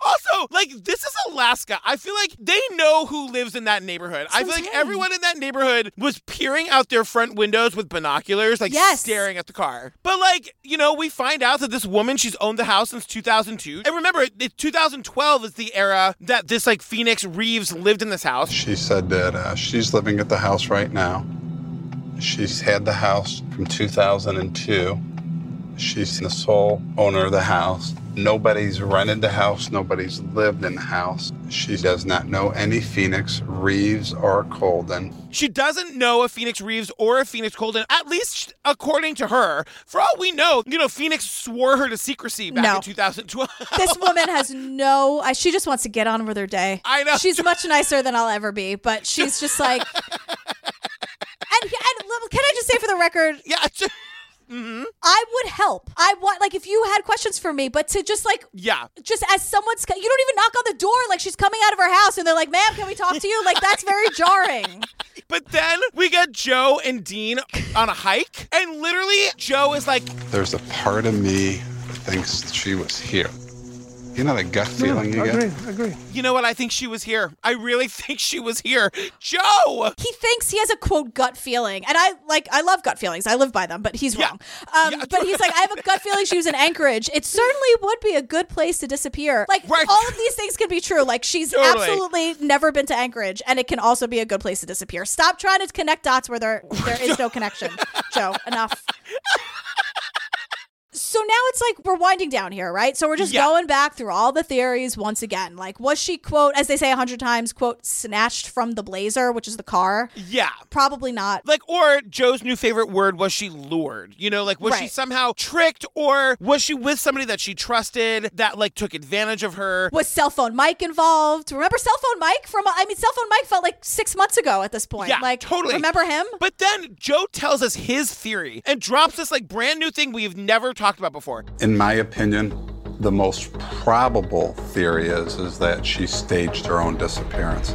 Also, like this is Alaska. I feel like they know who lives in that neighborhood. I feel like everyone in that neighborhood was peering out their front windows with binoculars, like Yes. staring at the car. But like, you know, we find out that this woman, she's owned the house since 2002. And remember, it, 2012 is the era that this like Phoenix Reeves lived in this house. She said that uh, she's living at the house right now. She's had the house from 2002. She's the sole owner of the house. Nobody's rented the house. Nobody's lived in the house. She does not know any Phoenix, Reeves, or Coldon. She doesn't know a Phoenix Reeves or a Phoenix Coldon, at least according to her. For all we know, you know, Phoenix swore her to secrecy back No. in 2012. This woman has no. I, she just wants to get on with her day. I know. She's much nicer than I'll ever be, but she's just like. And, and can I just say for the record? Yeah. Mm-hmm. I would help. I want like if you had questions for me, but to just like Yeah. just as someone's you don't even knock on the door like she's coming out of her house and they're like, "Ma'am, can we talk to you?" Like that's very jarring. But then we get Joe and Dean on a hike, and literally Joe is like, There's a part of me that thinks she was here. You know that gut feeling you get? agree. you know what? I think she was here. I really think she was here. Joe! He thinks he has a quote gut feeling, and I like I love gut feelings. I live by them, but he's wrong. Um, But he's like, I have a gut feeling she was in Anchorage. It certainly would be a good place to disappear. Like all of these things can be true. Like she's Totally. absolutely never been to Anchorage, and it can also be a good place to disappear. Stop trying to connect dots where there there is no connection, Joe. Enough. So now it's like we're winding down here, right? So we're just Yeah. going back through all the theories once again. Like, was she, quote, as they say a hundred times, quote, snatched from the blazer, which is the car? Yeah. Probably not. Like, or Joe's new favorite word was she lured? You know, like, was she somehow tricked, or was she with somebody that she trusted that, like, took advantage of her? Was cell phone Mike involved? Remember cell phone Mike from, I mean, cell phone Mike felt like six months ago at this point. Yeah, like, totally. Remember him? But then Joe tells us his theory and drops this, like, brand new thing we've never talked about before. In my opinion, the most probable theory is is that she staged her own disappearance.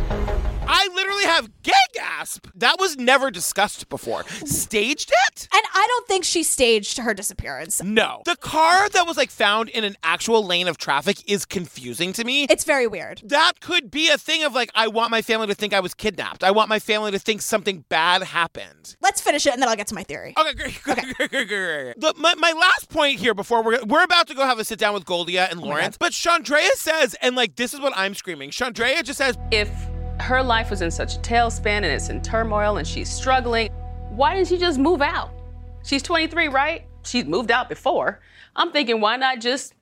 I literally have gay gasp. That was never discussed before. Staged it? And I don't think she staged her disappearance. No. The car that was like found in an actual lane of traffic is confusing to me. It's very weird. That could be a thing of like, I want my family to think I was kidnapped. I want my family to think something bad happened. Let's finish it and then I'll get to my theory. Okay, great, great, great, great, great, great. The, my, my last point here before we're we're about to go have a sit down with Goldia and Oh Lawrence, but Chandrea says, and like this is what I'm screaming. Chandrea just says, If her life was in such a tailspin and it's in turmoil and she's struggling, why didn't she just move out? She's 23, right? She's moved out before. I'm thinking, why not just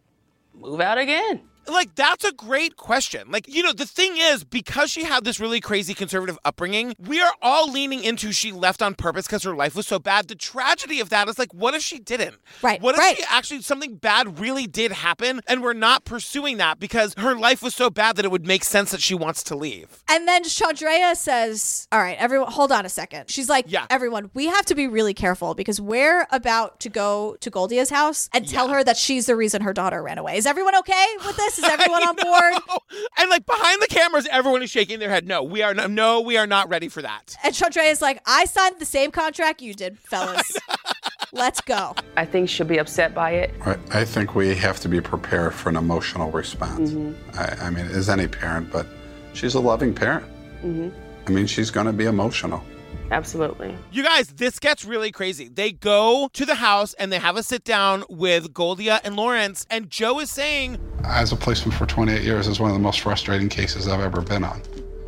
move out again? Like, that's a great question. Like, you know, the thing is, because she had this really crazy conservative upbringing, we are all leaning into she left on purpose because her life was so bad. The tragedy of that is like, what if she didn't? Right, What if right. she actually, something bad really did happen and we're not pursuing that because her life was so bad that it would make sense that she wants to leave? And then Chandrea says, All right, everyone, hold on a second. She's like, Yeah. Everyone, we have to be really careful because we're about to go to Goldia's house and tell her that she's the reason her daughter ran away. Is everyone okay with this? Is everyone on board? And like behind the cameras, everyone is shaking their head. No, we are not, no, we are not ready for that. And Chandrea is like, I signed the same contract you did, fellas. Let's go. I think she'll be upset by it. I I think we have to be prepared for an emotional response. I, I mean, as any parent, but she's a loving parent. hmm I mean, she's going to be emotional. Absolutely. You guys, this gets really crazy. They go to the house and they have a sit down with Goldia and Lawrence, and Joe is saying, As a policeman for 28 years, is one of the most frustrating cases I've ever been on.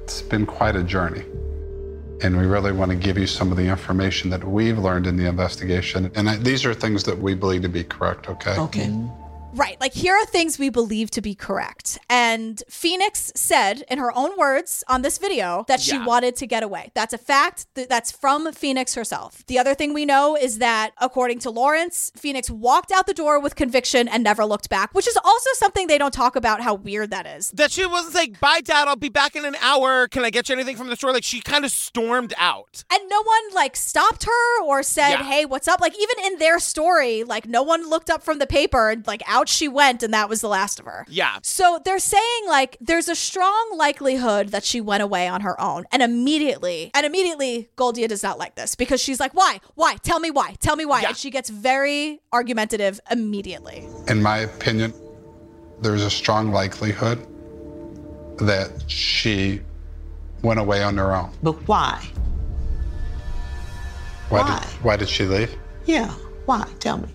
It's been quite a journey. And we really want to give you some of the information that we've learned in the investigation. And I, these are things that we believe to be correct, okay? Okay. Right. Like, here are things we believe to be correct. And Phoenix said, in her own words on this video, that she Yeah. wanted to get away. That's a fact. Th- That's from Phoenix herself. The other thing we know is that, according to Lawrence, Phoenix walked out the door with conviction and never looked back, which is also something they don't talk about how weird that is. That she wasn't like, bye, dad, I'll be back in an hour. Can I get you anything from the store? Like, she kind of stormed out. And no one like stopped her or said, Yeah. "Hey, what's up?" Like even in their story, like no one looked up from the paper and like out she went and that was the last of her. Yeah. So they're saying like there's a strong likelihood that she went away on her own. And immediately, and immediately Goldia does not like this because she's like, "Why? Why? Tell me why. Tell me why." And she gets very argumentative immediately. In my opinion, there's a strong likelihood that she went away on her own. But why? Why, Why? Did, why did she leave? Yeah, why? Tell me.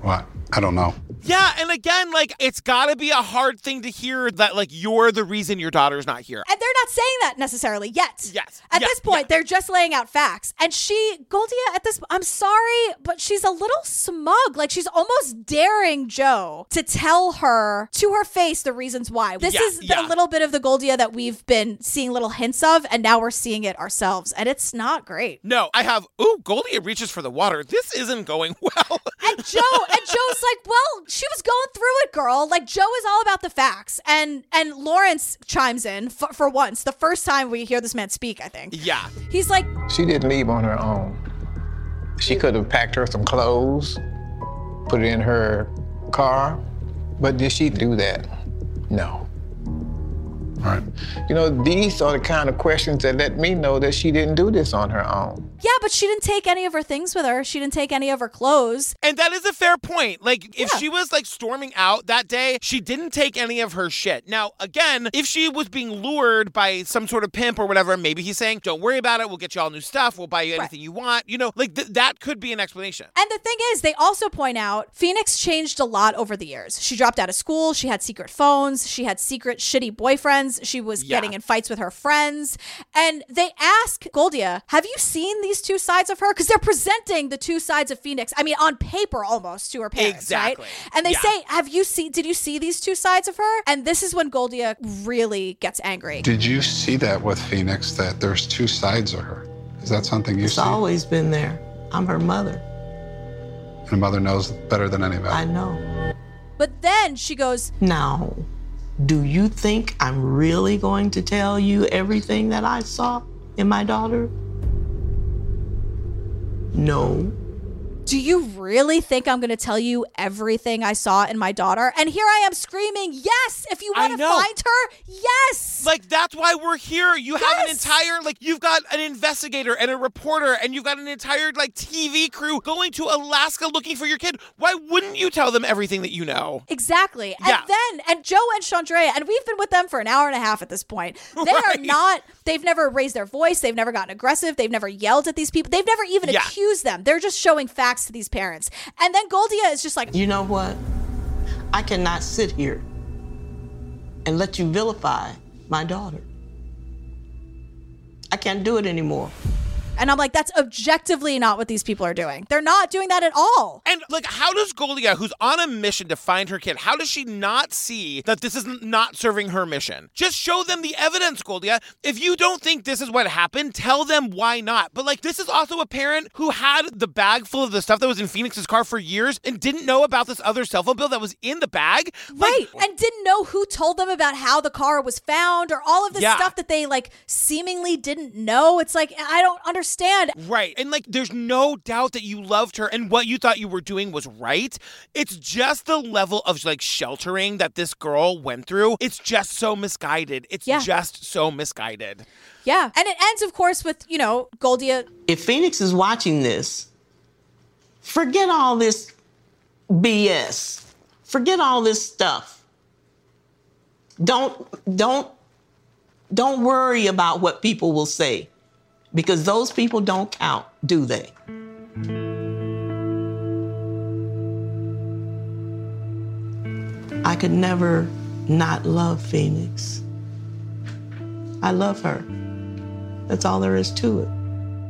Why? I don't know. Yeah, and again, like it's got to be a hard thing to hear that like you're the reason your daughter's not here. And they're not saying that necessarily yet. Yes. At Yeah, this point, they're just laying out facts. And she, Goldia, at this, I'm sorry, but she's a little smug. Like she's almost daring Joe to tell her to her face the reasons why. This Yeah, is yeah. a little bit of the Goldia that we've been seeing little hints of, and now we're seeing it ourselves. And it's not great. No, I have. Ooh, Goldia reaches for the water. This isn't going well. And Joe, and Joe's like, well, she was going through it, girl. Like Joe is all about the facts, and and Lawrence chimes in for, for once, the first time we hear this man speak. I think Yeah. he's like, She didn't leave on her own. She could have packed her some clothes, put it in her car, but did she do that? No. Right. You know, these are the kind of questions that let me know that she didn't do this on her own. Yeah, but she didn't take any of her things with her. She didn't take any of her clothes. And that is a fair point. Like, if she was like storming out that day, she didn't take any of her shit. Now, again, if she was being lured by some sort of pimp or whatever, maybe he's saying, don't worry about it. We'll get you all new stuff. We'll buy you anything you want. You know, like th- that could be an explanation. And the thing is, they also point out Phoenix changed a lot over the years. She dropped out of school. She had secret phones. She had secret shitty boyfriends. She was Yeah. getting in fights with her friends. And they ask Goldia, Have you seen these two sides of her? Because they're presenting the two sides of Phoenix, I mean, on paper almost to her parents. Exactly. Right? And they Yeah. say, Have you seen, did you see these two sides of her? And this is when Goldia really gets angry. Did you see that with Phoenix, that there's two sides of her? Is that something you It's see? always been there. I'm her mother. And a mother knows better than anybody. I know. But then she goes, Now, do you think I'm really going to tell you everything that I saw in my daughter? No. Do you really think I'm going to tell you everything I saw in my daughter? And here I am screaming, yes, if you want to find her, yes. Like that's why we're here. You have an entire like you've got an investigator and a reporter and you've got an entire like TV crew going to Alaska looking for your kid. Why wouldn't you tell them everything that you know? Exactly. Yeah. And then, and Joe and Chandrea, and we've been with them for an hour and a half at this point. They are not, they've never raised their voice. They've never gotten aggressive. They've never yelled at these people. They've never even Yeah. accused them. They're just showing facts to these parents. And then Goldia is just like, You know what? I cannot sit here and let you vilify my daughter. I can't do it anymore. And I'm like, that's objectively not what these people are doing. They're not doing that at all. And like, how does Goldia, who's on a mission to find her kid, how does she not see that this is not serving her mission? Just show them the evidence, Goldia. If you don't think this is what happened, tell them why not. But like, this is also a parent who had the bag full of the stuff that was in Phoenix's car for years and didn't know about this other cell phone bill that was in the bag. Right. and didn't know who told them about how the car was found or all of this Yeah. stuff that they like seemingly didn't know. It's like, I don't understand. Right. And like, there's no doubt that you loved her and what you thought you were doing was right. It's just the level of like sheltering that this girl went through. It's just so misguided. It's Yeah. just so misguided. Yeah. And it ends, of course, with, you know, Goldia. If Phoenix is watching this, forget all this BS. Forget all this stuff. Don't don't don't worry about what people will say because those people don't count, do they? I could never not love Phoenix. I love her. That's all there is to it.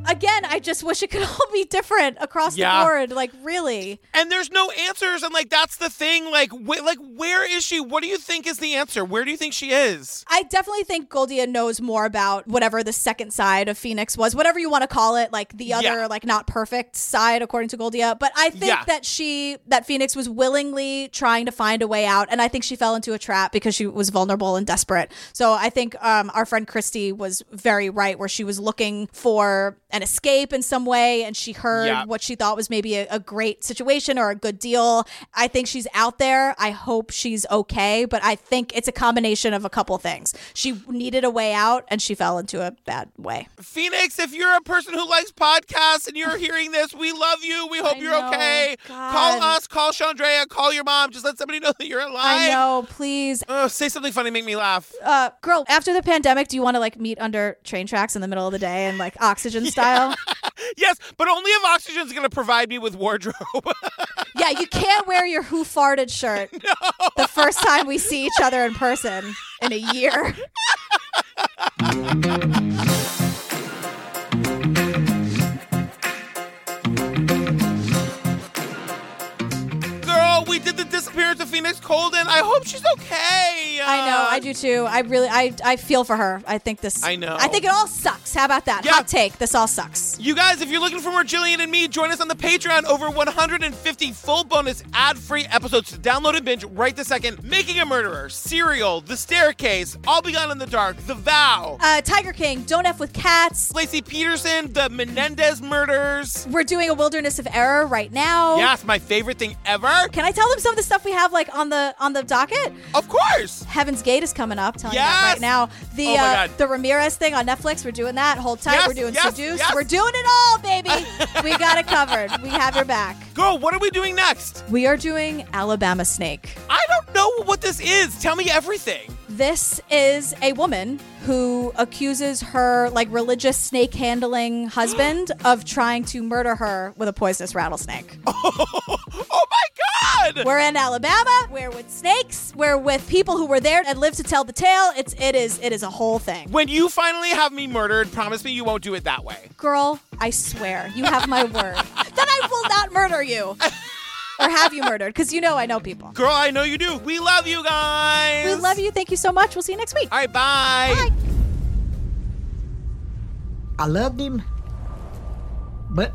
Again, I just wish it could all be different across Yeah. the board. Like, really. And there's no answers, and like that's the thing. Like, wh- like where is she? What do you think is the answer? Where do you think she is? I definitely think Goldia knows more about whatever the second side of Phoenix was, whatever you want to call it, like the other, Yeah. like not perfect side, according to Goldia. But I think Yeah. that she, that Phoenix was willingly trying to find a way out. And I think she fell into a trap because she was vulnerable and desperate. So I think um, our friend Christy was very right, where she was looking for an escape in some way and she heard Yeah. what she thought was maybe a, a great situation or a good deal. I think she's out there. I hope she's okay, but I think it's a combination of a couple things. She needed a way out and she fell into a bad way. Phoenix, if you're a person who likes podcasts and you're hearing this, we love you. We hope I you're know. okay. God. Call us, call Chandrea, call your mom. Just let somebody know that you're alive. I know, please. Oh, say something funny, make me laugh. Uh, girl, after the pandemic, do you want to like meet under train tracks in the middle of the day and like oxygen Yes, but only if Oxygen's going to provide me with wardrobe. yeah, you can't wear your who farted shirt no. the first time we see each other in person in a year. We did the disappearance of Phoenix Coldon. I hope she's okay. I know, I do too. I really, I, I feel for her. I think this. I know. I think it all sucks. How about that? Yeah. Hot take. This all sucks. You guys, if you're looking for more Gillian and me, join us on the Patreon. Over 150 full bonus ad-free episodes to download and binge right the second. Making a Murderer, Serial, The Staircase, I'll Be Gone in the Dark, The Vow, Uh, Tiger King. Don't f with cats. Laci Peterson, The Menendez Murders. We're doing a Wilderness of Error right now. Yes, my favorite thing ever. Can I tell them some of the stuff we have like on the on the docket? Of course. Heaven's Gate is coming up. Telling you Yes! that right now. The Oh uh, the Ramirez thing on Netflix. We're doing that. Hold tight. Yes, we're doing yes, Seduce. yes. We're doing it all, baby. we got it covered. We have your back. Girl, what are we doing next? We are doing Alabama Snake. I don't know what this is. Tell me everything. This is a woman who accuses her like religious snake handling husband of trying to murder her with a poisonous rattlesnake. We're in Alabama. We're with snakes. We're with people who were there and lived to tell the tale. It's it is it is a whole thing. When you finally have me murdered, promise me you won't do it that way. Girl, I swear, you have my word. then I will not murder you. or have you murdered because you know I know people. Girl, I know you do. We love you guys. We love you. Thank you so much. We'll see you next week. All right, bye. Bye. I loved him, but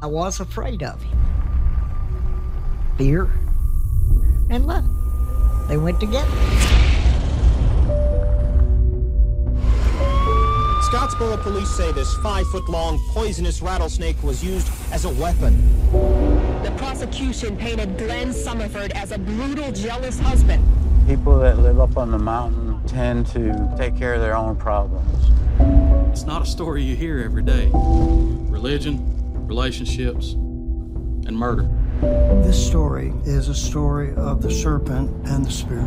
I was afraid of him. Fear and love. They went together. Scottsboro police say this five foot long poisonous rattlesnake was used as a weapon. The prosecution painted Glenn Summerford as a brutal, jealous husband. People that live up on the mountain tend to take care of their own problems. It's not a story you hear every day. Religion, relationships, and murder. This story is a story of the serpent and the spirit.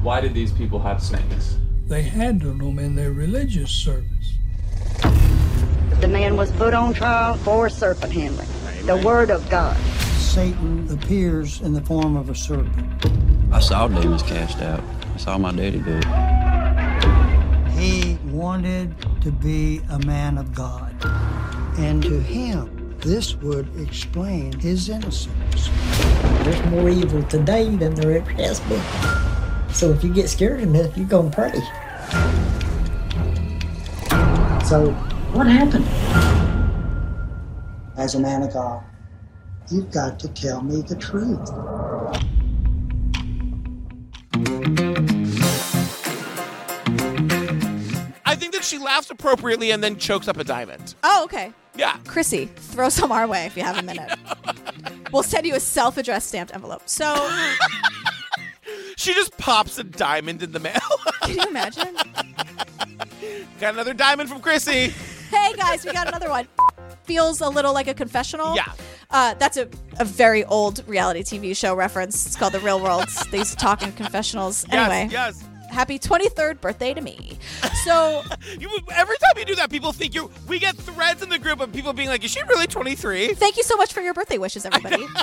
Why did these people have snakes? They handled them in their religious service. The man was put on trial for serpent handling. The word of God. Satan appears in the form of a serpent. I saw demons cast out. I saw my daddy do it. He wanted to be a man of God. And to him, this would explain his innocence. There's more evil today than there ever has been. So if you get scared enough, you're going to pray. So, what happened? As a man of God, you've got to tell me the truth. She laughs appropriately and then chokes up a diamond. Oh, okay. Yeah. Chrissy, throw some our way if you have a minute. we'll send you a self-addressed stamped envelope. So, She just pops a diamond in the mail. can you imagine? Got another diamond from Chrissy. hey guys, we got another one. Feels a little like a confessional. Yeah. Uh, that's a, a very old reality TV show reference. It's called The Real World. they used to talk in confessionals. Yes, Anyway. yes. Happy 23rd birthday to me. So, You, every time you do that, people think you. We get threads in the group of people being like, "Is she really 23?" thank you so much for your birthday wishes, everybody.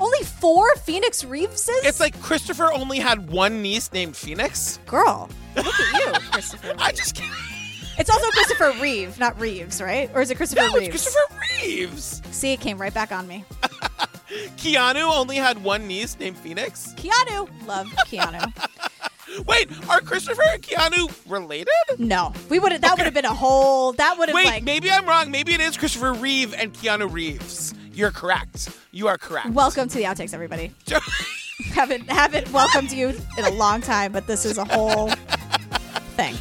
Only four Phoenix Reeveses? It's like Christopher only had one niece named Phoenix. Girl, Look at you, Christopher. I just can't. It's also Christopher Reeve, not Reeves, right? Or is it Christopher No, it's Reeves? Christopher Reeves. See, it came right back on me. Keanu only had one niece named Phoenix. Keanu, love Keanu. Wait, are Christopher and Keanu related? No, we would. That would have been a whole. That would have Wait, like. maybe I'm wrong. Maybe it is Christopher Reeve and Keanu Reeves. You're correct. You are correct. Welcome to the outtakes, everybody. haven't haven't welcomed you in a long time, but this is a whole thing.